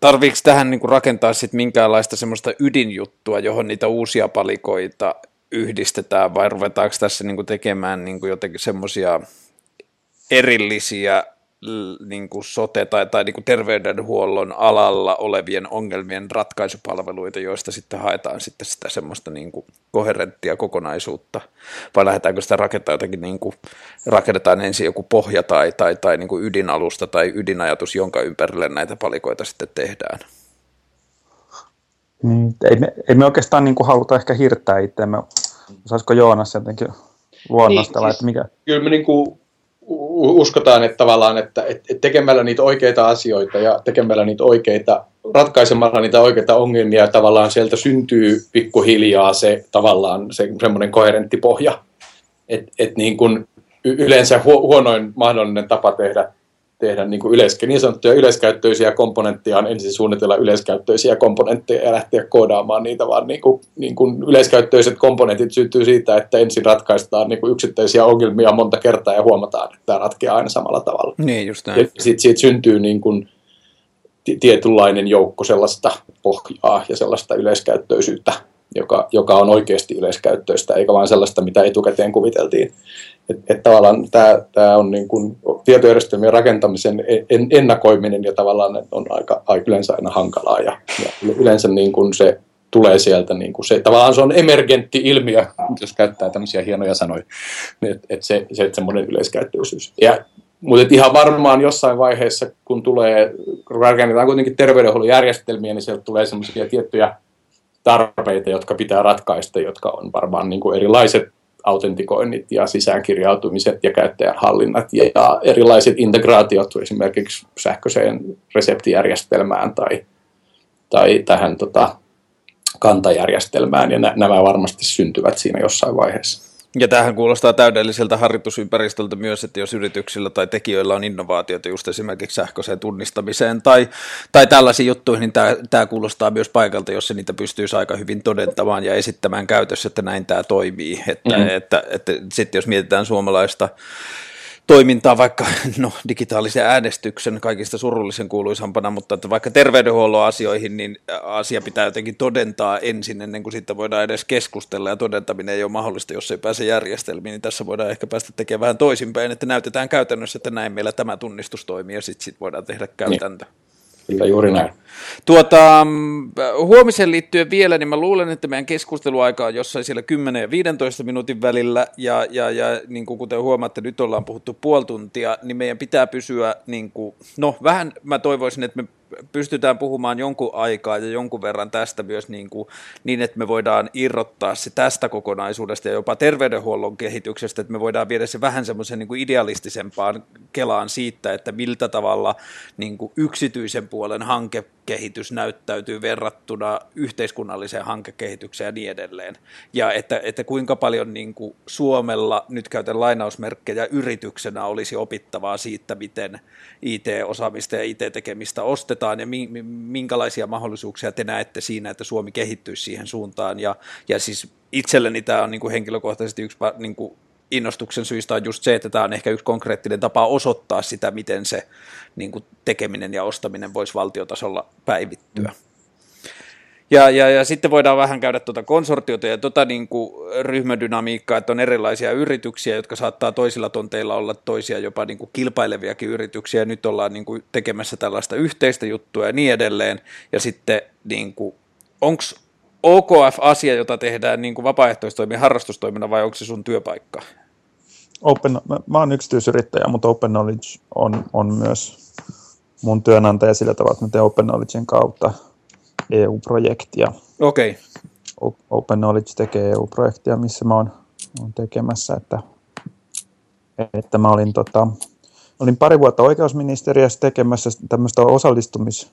tarviiko tähän niin rakentaa sit minkäänlaista semmoista ydinjuttua, johon niitä uusia palikoita yhdistetään, vai ruvetaanko tässä niin tekemään niin jotenkin semmoisia erillisiä niin kuin sote- tai, tai niin kuin terveydenhuollon alalla olevien ongelmien ratkaisupalveluita, joista sitten haetaan sitten sitä semmoista niin kuin koherenttia kokonaisuutta, vai lähdetäänkö sitä rakentaa jotenkin, niin kuin, rakennetaan ensin joku pohja tai, tai, tai niin kuin ydinalusta tai ydinajatus, jonka ympärille näitä palikoita sitten tehdään? Niin, ei, me, ei me oikeastaan niin kuin haluta ehkä hirttää itseämme. Saisiko Joonas jotenkin luonnostella, niin, siis, että mikä... Kyllä me niin kuin uskotaan, että tavallaan, että, että tekemällä niitä oikeita asioita ja tekemällä niitä oikeita, ratkaisemalla niitä oikeita ongelmia, tavallaan sieltä syntyy pikkuhiljaa se tavallaan se semmoinen koherentti pohja. Että et niin kuin yleensä huonoin mahdollinen tapa tehdä tehdä niin, kuin yleis- niin sanottuja yleiskäyttöisiä komponentteja on ensin suunnitella yleiskäyttöisiä komponentteja ja lähteä koodaamaan niitä, vaan niin kuin, niin kuin yleiskäyttöiset komponentit syntyy siitä, että ensin ratkaistaan niin kuin yksittäisiä ongelmia monta kertaa ja huomataan, että tämä ratkeaa aina samalla tavalla. Niin, just näin. Ja sitten siitä syntyy niin kuin tietynlainen joukko sellaista pohjaa ja sellaista yleiskäyttöisyyttä, joka, joka on oikeasti yleiskäyttöistä, eikä vain sellaista, mitä etukäteen kuviteltiin. Että et tavallaan tämä, on niin kuin tietojärjestelmien rakentamisen en, ennakoiminen ja tavallaan on aika, aika yleensä aina hankalaa ja, ja yleensä niin kuin se tulee sieltä, niin kuin se, tavallaan se on emergentti ilmiö, jos käyttää tämmöisiä hienoja sanoja, että et se, se semmoinen yleiskäyttöisyys. Ja, mutta ihan varmaan jossain vaiheessa, kun tulee, rakennetaan kuitenkin terveydenhuollon järjestelmiä, niin sieltä tulee semmoisia tiettyjä tarpeita, jotka pitää ratkaista, jotka on varmaan niin kuin erilaiset autentikoinnit ja sisäänkirjautumiset ja käyttäjän hallinnat ja erilaiset integraatiot esimerkiksi sähköiseen reseptijärjestelmään tai, tai tähän tota, kantajärjestelmään ja nämä varmasti syntyvät siinä jossain vaiheessa. Ja tähän kuulostaa täydelliseltä harjoitusympäristöltä myös, että jos yrityksillä tai tekijöillä on innovaatioita just esimerkiksi sähköiseen tunnistamiseen tai, tai tällaisiin juttuihin, niin tämä, tämä kuulostaa myös paikalta, jos se niitä pystyisi aika hyvin todentamaan ja esittämään käytössä, että näin tämä toimii. Että, mm. että, että, että sitten jos mietitään suomalaista toimintaa vaikka no, digitaalisen äänestyksen kaikista surullisen kuuluisampana, mutta että vaikka terveydenhuollon asioihin, niin asia pitää jotenkin todentaa ensin ennen kuin siitä voidaan edes keskustella ja todentaminen ei ole mahdollista, jos ei pääse järjestelmiin, niin tässä voidaan ehkä päästä tekemään vähän toisinpäin, että näytetään käytännössä, että näin meillä tämä tunnistus toimii ja sitten sit voidaan tehdä käytäntö. Niin. Kyllä juuri näin. Tuota, huomisen liittyen vielä, niin mä luulen, että meidän keskusteluaika on jossain siellä 10 ja 15 minuutin välillä, ja, ja, ja niin kuin kuten huomaatte, nyt ollaan puhuttu puoli tuntia, niin meidän pitää pysyä, niin kuin, no vähän mä toivoisin, että me pystytään puhumaan jonkun aikaa ja jonkun verran tästä myös niin, kuin, niin, että me voidaan irrottaa se tästä kokonaisuudesta ja jopa terveydenhuollon kehityksestä, että me voidaan viedä se vähän semmoisen niin kuin idealistisempaan kelaan siitä, että miltä tavalla niin kuin yksityisen puolen hankekehitys näyttäytyy verrattuna yhteiskunnalliseen hankekehitykseen ja niin edelleen. Ja että, että kuinka paljon niin kuin Suomella, nyt käytän lainausmerkkejä, yrityksenä olisi opittavaa siitä, miten IT-osaamista ja IT-tekemistä ostetaan ja minkälaisia mahdollisuuksia te näette siinä, että Suomi kehittyisi siihen suuntaan. Ja, ja siis itselleni tämä on niin kuin henkilökohtaisesti yksi niin kuin innostuksen syistä on just se, että tämä on ehkä yksi konkreettinen tapa osoittaa sitä, miten se niin kuin tekeminen ja ostaminen voisi valtiotasolla päivittyä. Mm. Ja, ja, ja sitten voidaan vähän käydä tuota konsortiota ja tuota niin kuin ryhmädynamiikkaa, että on erilaisia yrityksiä, jotka saattaa toisilla tonteilla olla toisia jopa niin kuin kilpaileviakin yrityksiä. Nyt ollaan niin kuin tekemässä tällaista yhteistä juttua ja niin edelleen. Ja sitten niin onko OKF asia, jota tehdään niin kuin vapaaehtoistoimen harrastustoimina vai onko se sun työpaikka? Open, mä, mä oon yksityisyrittäjä, mutta Open Knowledge on, on myös mun työnantaja sillä tavalla, että mä teen Open Knowledgen kautta EU-projektia. Okei. Okay. Open Knowledge tekee EU-projektia, missä mä oon, oon tekemässä, että, että mä olin, tota, olin pari vuotta oikeusministeriössä tekemässä tämmöistä osallistumis,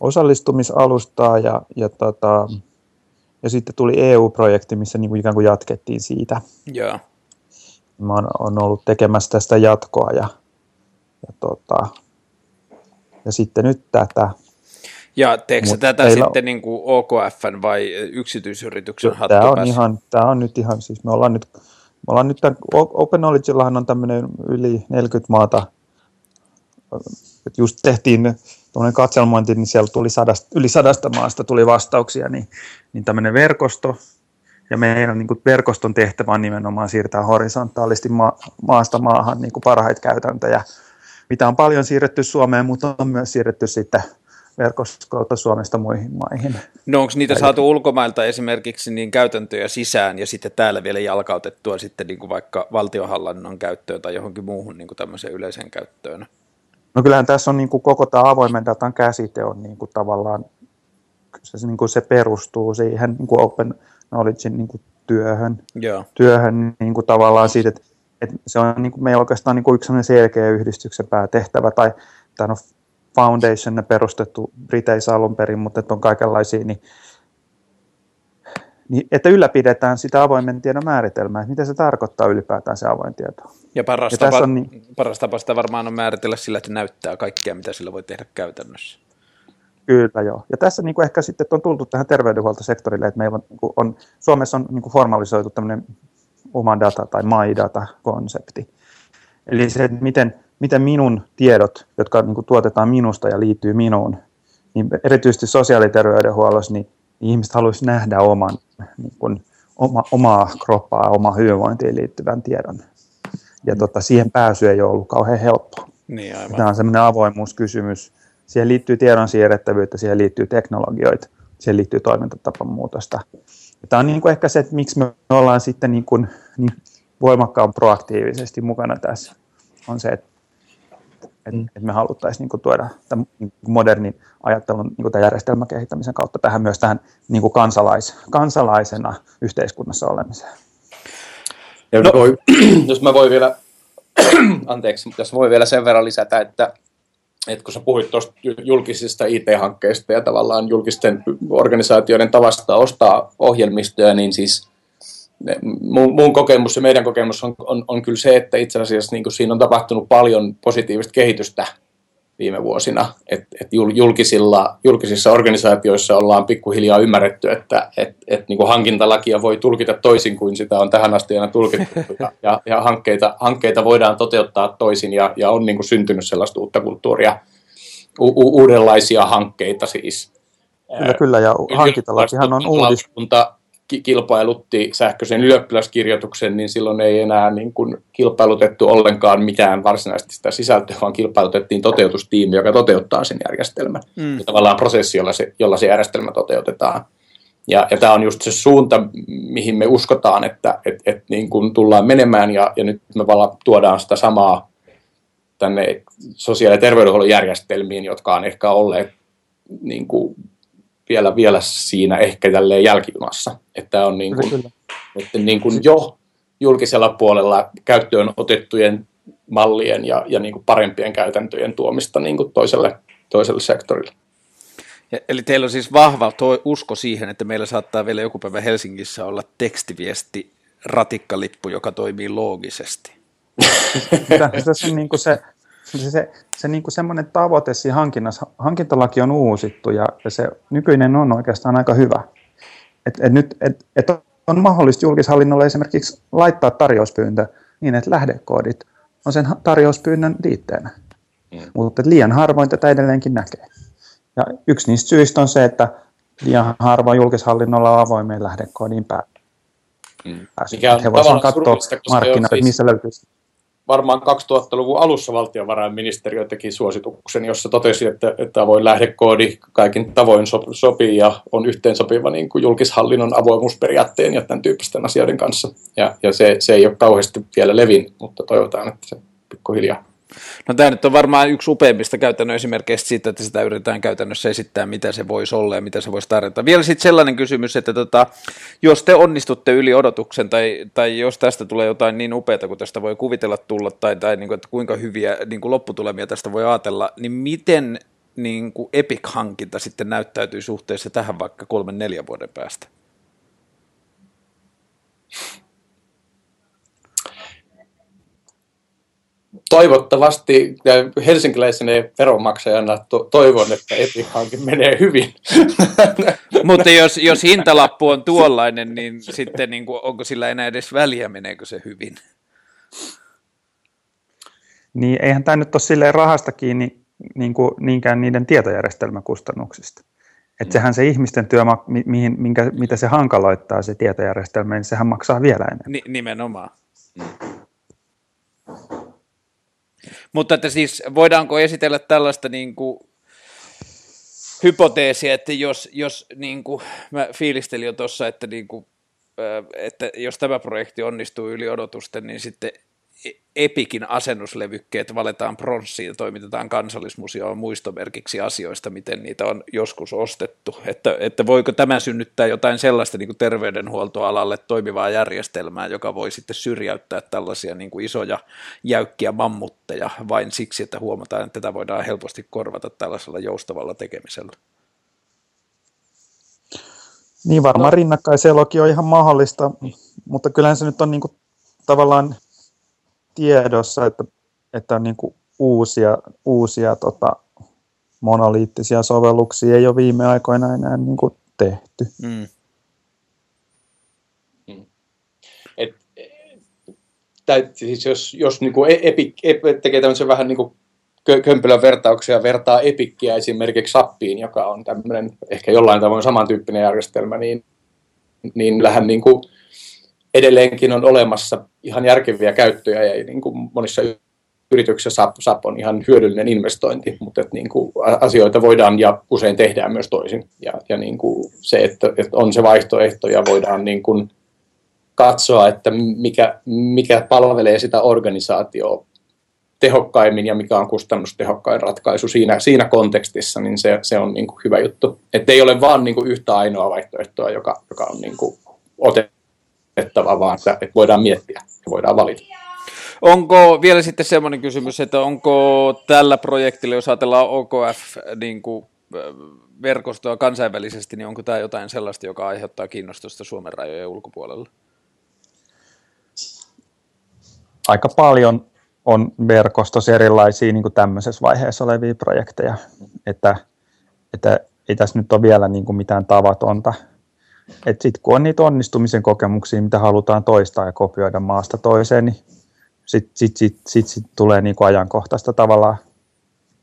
osallistumisalustaa ja, ja, tota, ja sitten tuli EU-projekti, missä niin kuin ikään kuin jatkettiin siitä. Yeah. Mä oon, oon ollut tekemässä tästä jatkoa ja, ja, tota, ja sitten nyt tätä ja teekö tätä teillä... sitten niin kuin OKFn vai yksityisyrityksen hattu tämä on, ihan, tämä on nyt ihan, siis me ollaan nyt, me ollaan nyt tämän, Open Knowledgellahan on tämmöinen yli 40 maata, että just tehtiin tuollainen katselmointi, niin siellä tuli sadasta, yli sadasta maasta tuli vastauksia, niin, niin tämmöinen verkosto, ja meidän niin kuin verkoston tehtävä on nimenomaan siirtää horisontaalisti ma- maasta maahan niin kuin parhaita käytäntöjä, mitä on paljon siirretty Suomeen, mutta on myös siirretty sitten verkostokautta Suomesta muihin maihin. No onko niitä saatu ulkomailta esimerkiksi niin käytäntöjä sisään ja sitten täällä vielä jalkautettua sitten niin kuin vaikka valtionhallinnon käyttöön tai johonkin muuhun niin kuin tämmöiseen yleiseen käyttöön? No kyllähän tässä on niin kuin koko tämä avoimen datan käsite on niin kuin tavallaan, se, niin kuin se perustuu siihen niin kuin open knowledge niin kuin työhön, Joo. työhön niin kuin tavallaan siitä, että, että se on niin kuin, meillä oikeastaan niin kuin yksi selkeä yhdistyksen päätehtävä, tai, tai no, Foundation perustettu Briteissä alun perin, mutta että on kaikenlaisia, niin, niin että ylläpidetään sitä avoimen tiedon määritelmää, että mitä se tarkoittaa ylipäätään se avoin tieto. Ja paras, ja tapa, on niin, paras tapa sitä varmaan on määritellä sillä, että näyttää kaikkea, mitä sillä voi tehdä käytännössä. Kyllä joo. Ja tässä niin kuin ehkä sitten on tultu tähän terveydenhuoltosektorille, että meillä on, niin on Suomessa on niin kuin formalisoitu tämmöinen oma data tai my data-konsepti. Eli se, että miten, miten minun tiedot, jotka niin kuin tuotetaan minusta ja liittyy minuun, niin erityisesti sosiaaliterveydenhuollossa, niin, niin ihmiset haluaisivat nähdä oman, niin kuin, oma, omaa kroppaa, omaa hyvinvointiin liittyvän tiedon. Ja mm. tota, siihen pääsy ei ole ollut kauhean helppoa. Niin, aivan. Tämä on sellainen avoimuuskysymys. Siihen liittyy tiedon siirrettävyyttä, siihen liittyy teknologioita, siihen liittyy toimintatapan muutosta. Ja tämä on niin kuin ehkä se, että miksi me ollaan sitten niin kuin, niin voimakkaan proaktiivisesti mukana tässä. On se, että että, mm. että me haluttaisiin niin tuoda tämän niin modernin ajattelun niin tämän järjestelmän kehittämisen kautta tähän myös tähän niin kuin kansalais, kansalaisena yhteiskunnassa olemiseen. Ja no. voi, jos mä voin vielä, anteeksi, jos voi vielä sen verran lisätä, että, että kun sä puhuit tuosta julkisista IT-hankkeista ja tavallaan julkisten organisaatioiden tavasta ostaa ohjelmistoja, niin siis mun, mun kokemus ja meidän kokemus on, on, on kyllä se, että itse asiassa niin siinä on tapahtunut paljon positiivista kehitystä viime vuosina. Et, et julkisilla, julkisissa organisaatioissa ollaan pikkuhiljaa ymmärretty, että et, et niin hankintalakia voi tulkita toisin kuin sitä on tähän asti aina tulkittu. Ja, ja, ja hankkeita, hankkeita voidaan toteuttaa toisin ja, ja on niin syntynyt sellaista uutta kulttuuria, u, u, uudenlaisia hankkeita siis. Kyllä, kyllä ja hankintalakihan on uudistunut kilpailutti sähköisen ylioppilaskirjoituksen, niin silloin ei enää niin kuin kilpailutettu ollenkaan mitään varsinaisesti sitä sisältöä, vaan kilpailutettiin toteutustiimi, joka toteuttaa sen järjestelmän. Mm. Ja tavallaan prosessi, jolla se, jolla se järjestelmä toteutetaan. Ja, ja tämä on just se suunta, mihin me uskotaan, että et, et niin kuin tullaan menemään, ja, ja nyt me vala, tuodaan sitä samaa tänne sosiaali- ja terveydenhuollon järjestelmiin, jotka on ehkä olleet niin kuin vielä, vielä siinä ehkä tälleen jälkijunassa. Että on niin kuin, että niin kuin jo julkisella puolella käyttöön otettujen mallien ja, ja niin kuin parempien käytäntöjen tuomista niin kuin toiselle, toiselle sektorille. Ja, eli teillä on siis vahva tuo usko siihen, että meillä saattaa vielä joku päivä Helsingissä olla tekstiviesti ratikkalippu, joka toimii loogisesti. Tässä on niin kuin se, se, se, se niin kuin semmoinen tavoite siinä hankinnassa, hankintalaki on uusittu ja, ja se nykyinen on oikeastaan aika hyvä. Et, et nyt, et, et on mahdollista julkishallinnolle esimerkiksi laittaa tarjouspyyntö niin, että lähdekoodit on sen tarjouspyynnön liitteenä. Mm. Mutta liian harvoin tätä edelleenkin näkee. Ja yksi niistä syistä on se, että liian harvoin julkishallinnolla on avoimeen lähdekoodiin pääsy. Mm. Mikä on He voisivat katsoa markkinat, siis... missä löytyy varmaan 2000-luvun alussa valtiovarainministeriö teki suosituksen, jossa totesi, että, että avoin lähdekoodi kaikin tavoin sopii ja on yhteensopiva niin kuin julkishallinnon avoimuusperiaatteen ja tämän tyyppisten asioiden kanssa. Ja, ja se, se ei ole kauheasti vielä levin, mutta toivotaan, että se pikkuhiljaa No tämä nyt on varmaan yksi upeimmista käytännön esimerkkeistä siitä, että sitä yritetään käytännössä esittää, mitä se voisi olla ja mitä se voisi tarjota. Vielä sitten sellainen kysymys, että tota, jos te onnistutte yli odotuksen tai, tai jos tästä tulee jotain niin upeata kuin tästä voi kuvitella tulla tai, tai niin kuin, että kuinka hyviä niin kuin lopputulemia tästä voi ajatella, niin miten niin kuin Epic-hankinta sitten näyttäytyy suhteessa tähän vaikka kolmen neljän vuoden päästä? Toivottavasti helsinkiläisenä veronmaksajana to- toivon, että Epic-hankin menee hyvin. Mutta jos, jos hintalappu on tuollainen, niin sitten niin kuin, onko sillä enää edes väliä, meneekö se hyvin? Niin eihän tämä nyt ole silleen rahasta kiinni niin kuin, niinkään niiden tietojärjestelmäkustannuksista. Että sehän se ihmisten työ, mihin, minkä, mitä se hankaloittaa se tietojärjestelmä, niin sehän maksaa vielä enemmän. Ni, nimenomaan. Mm. Mutta että siis voidaanko esitellä tällaista niin kuin hypoteesia, että jos, jos niin kuin, mä fiilistelin jo tuossa, että, niin kuin, että jos tämä projekti onnistuu yli odotusten, niin sitten Epikin asennuslevykkeet valetaan pronssiin ja toimitetaan kansallismuseoon muistomerkiksi asioista, miten niitä on joskus ostettu. Että, että voiko tämä synnyttää jotain sellaista niin kuin terveydenhuoltoalalle toimivaa järjestelmää, joka voi sitten syrjäyttää tällaisia niin kuin isoja jäykkiä mammutteja vain siksi, että huomataan, että tätä voidaan helposti korvata tällaisella joustavalla tekemisellä. Niin varmaan no. rinnakkaiselokin on ihan mahdollista, mutta kyllähän se nyt on niin kuin tavallaan tiedossa, että, että on niin kuin uusia, uusia tota, monoliittisia sovelluksia ei ole viime aikoina enää niin kuin tehty. Mm. mm. Et, tai siis jos, jos niin kuin Epic, Epic tekee tämmöisen vähän niin kuin kömpelön vertauksia vertaa Epikkiä esimerkiksi Sappiin, joka on tämmöinen ehkä jollain tavoin samantyyppinen järjestelmä, niin, niin lähden niin kuin edelleenkin on olemassa ihan järkeviä käyttöjä ja niin kuin monissa yrityksissä SAP, SAP on ihan hyödyllinen investointi, mutta että niin kuin asioita voidaan ja usein tehdään myös toisin. Ja, ja niin kuin se, että, että on se vaihtoehto ja voidaan niin kuin katsoa, että mikä, mikä palvelee sitä organisaatioa tehokkaimmin ja mikä on kustannustehokkain ratkaisu siinä, siinä kontekstissa, niin se, se on niin kuin hyvä juttu. Että ei ole vaan niin kuin yhtä ainoa vaihtoehtoa, joka, joka on niin kuin otettu otettava, vaan että, että voidaan miettiä ja voidaan valita. Onko vielä sitten semmoinen kysymys, että onko tällä projektilla, jos ajatellaan OKF niin kuin verkostoa kansainvälisesti, niin onko tämä jotain sellaista, joka aiheuttaa kiinnostusta Suomen rajojen ulkopuolella? Aika paljon on verkostossa erilaisia niin kuin tämmöisessä vaiheessa olevia projekteja, että, että ei tässä nyt ole vielä niin kuin mitään tavatonta sitten kun on niitä onnistumisen kokemuksia, mitä halutaan toistaa ja kopioida maasta toiseen, niin sitten sit, sit, sit, sit tulee niin kuin ajankohtaista tavalla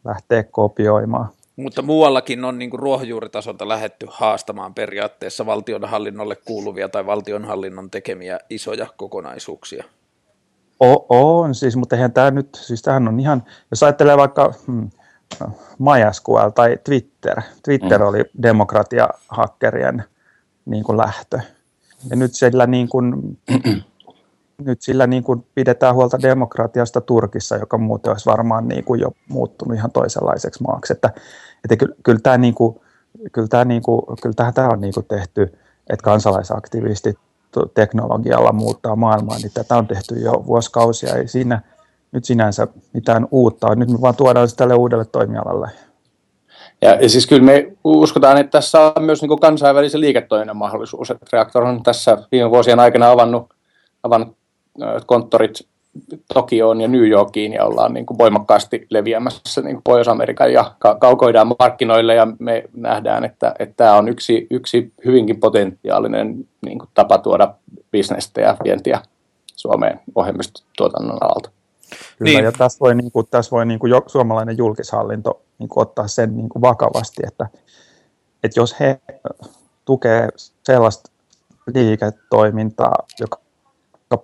lähteä kopioimaan. Mutta muuallakin on niin kuin ruohonjuuritasolta lähetty haastamaan periaatteessa valtionhallinnolle kuuluvia tai valtionhallinnon tekemiä isoja kokonaisuuksia. O, on siis, mutta eihän tämä nyt, siis tämähän on ihan, jos ajattelee vaikka hmm, MySQL tai Twitter, Twitter mm. oli demokratiahakkerien niin kuin lähtö. Ja nyt sillä, niin kuin, nyt sillä niin kuin pidetään huolta demokratiasta Turkissa, joka muuten olisi varmaan niin kuin jo muuttunut ihan toisenlaiseksi maaksi. Että, että kyllä, kyllä, tämä, niin kuin, kyllä, tämä, niin kuin, kyllä tämä on niin kuin tehty, että kansalaisaktivistit teknologialla muuttaa maailmaa, niin tätä on tehty jo vuosikausia. Ei siinä nyt sinänsä mitään uutta Nyt me vaan tuodaan se tälle uudelle toimialalle. Ja, ja siis kyllä me uskotaan, että tässä on myös niin kansainvälisen liiketoiminnan mahdollisuus. Että Reaktor on tässä viime vuosien aikana avannut, avannut konttorit Tokioon ja New Yorkiin ja ollaan niin kuin voimakkaasti leviämässä niin kuin Pohjois-Amerikan ja kaukoidaan markkinoille ja me nähdään, että, että tämä on yksi, yksi hyvinkin potentiaalinen niin kuin tapa tuoda bisnestä ja vientiä Suomeen ohjelmistotuotannon alalta. Kyllä, niin. ja tässä voi, niin kuin, tässä voi niin kuin suomalainen julkishallinto niin kuin, ottaa sen niin kuin vakavasti, että, että jos he tukee sellaista liiketoimintaa, joka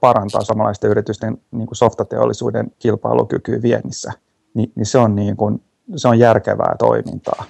parantaa suomalaisten yritysten niin kuin softateollisuuden kilpailukykyä viennissä, niin, niin se, on niin kuin, se on järkevää toimintaa.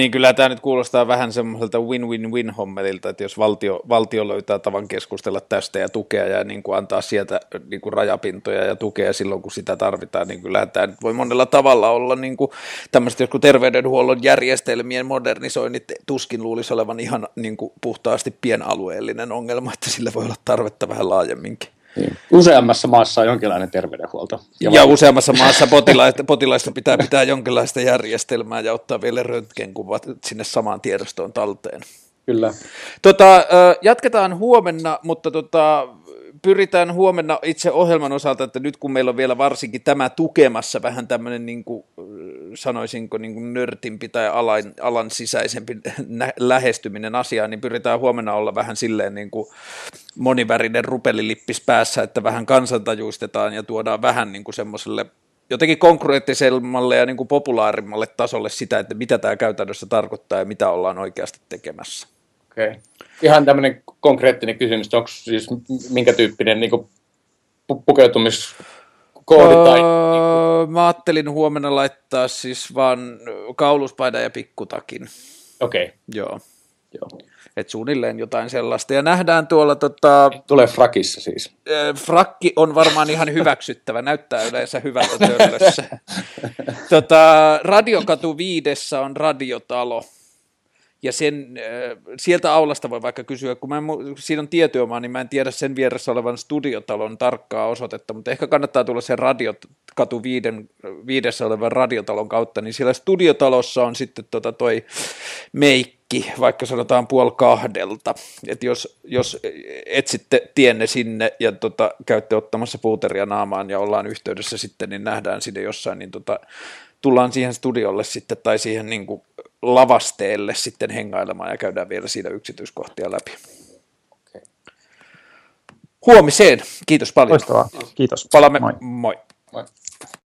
Niin kyllä tämä nyt kuulostaa vähän semmoiselta win-win-win hommelilta, että jos valtio, valtio löytää tavan keskustella tästä ja tukea ja niin kuin antaa sieltä niin kuin rajapintoja ja tukea silloin, kun sitä tarvitaan, niin kyllä tämä nyt voi monella tavalla olla niin kuin tämmöistä joku terveydenhuollon järjestelmien modernisoinnit tuskin luulisi olevan ihan niin kuin puhtaasti pienalueellinen ongelma, että sillä voi olla tarvetta vähän laajemminkin. Niin. Useammassa maassa on jonkinlainen terveydenhuolto. Ja, ja useammassa maassa potilaista, potilaista pitää pitää jonkinlaista järjestelmää ja ottaa vielä röntgenkuvat sinne samaan tiedostoon talteen. Kyllä. Tota, jatketaan huomenna, mutta tota, pyritään huomenna itse ohjelman osalta, että nyt kun meillä on vielä varsinkin tämä tukemassa vähän tämmöinen, niin kuin, sanoisinko, niin kuin nörtimpi tai alan, alan sisäisempi lähestyminen asiaan, niin pyritään huomenna olla vähän silleen niin kuin monivärinen rupelilippis päässä, että vähän kansantajuistetaan ja tuodaan vähän niin kuin semmoiselle jotenkin konkreettisemmalle ja niin kuin populaarimmalle tasolle sitä, että mitä tämä käytännössä tarkoittaa ja mitä ollaan oikeasti tekemässä. Okei. Okay. Ihan tämmöinen konkreettinen kysymys, onko siis minkä tyyppinen niin kuin pukeutumiskoodi öö, tai... Niin kuin... Mä ajattelin huomenna laittaa siis vaan kauluspaidan ja pikkutakin. Okei. Okay. Joo. Joo. Et suunnilleen jotain sellaista. Ja nähdään tuolla... Tota, Tulee frakissa siis. Frakki on varmaan ihan hyväksyttävä, näyttää yleensä hyvältä törlössä. tota, Radiokatu viidessä on radiotalo ja sen, äh, sieltä aulasta voi vaikka kysyä, kun mä en, siinä on tietyömaa, niin mä en tiedä sen vieressä olevan studiotalon tarkkaa osoitetta, mutta ehkä kannattaa tulla sen radiokatu viiden, viidessä olevan radiotalon kautta, niin siellä studiotalossa on sitten tota toi meikki, vaikka sanotaan puoli kahdelta, että jos, jos etsitte tienne sinne ja tota, käytte ottamassa puuteria naamaan ja ollaan yhteydessä sitten, niin nähdään sinne jossain, niin tota, tullaan siihen studiolle sitten tai siihen niin kuin lavasteelle sitten hengailemaan ja käydään vielä siinä yksityiskohtia läpi. Okay. Huomiseen. Kiitos paljon. Loistavaa. Kiitos. Palamme. Moi. moi. moi.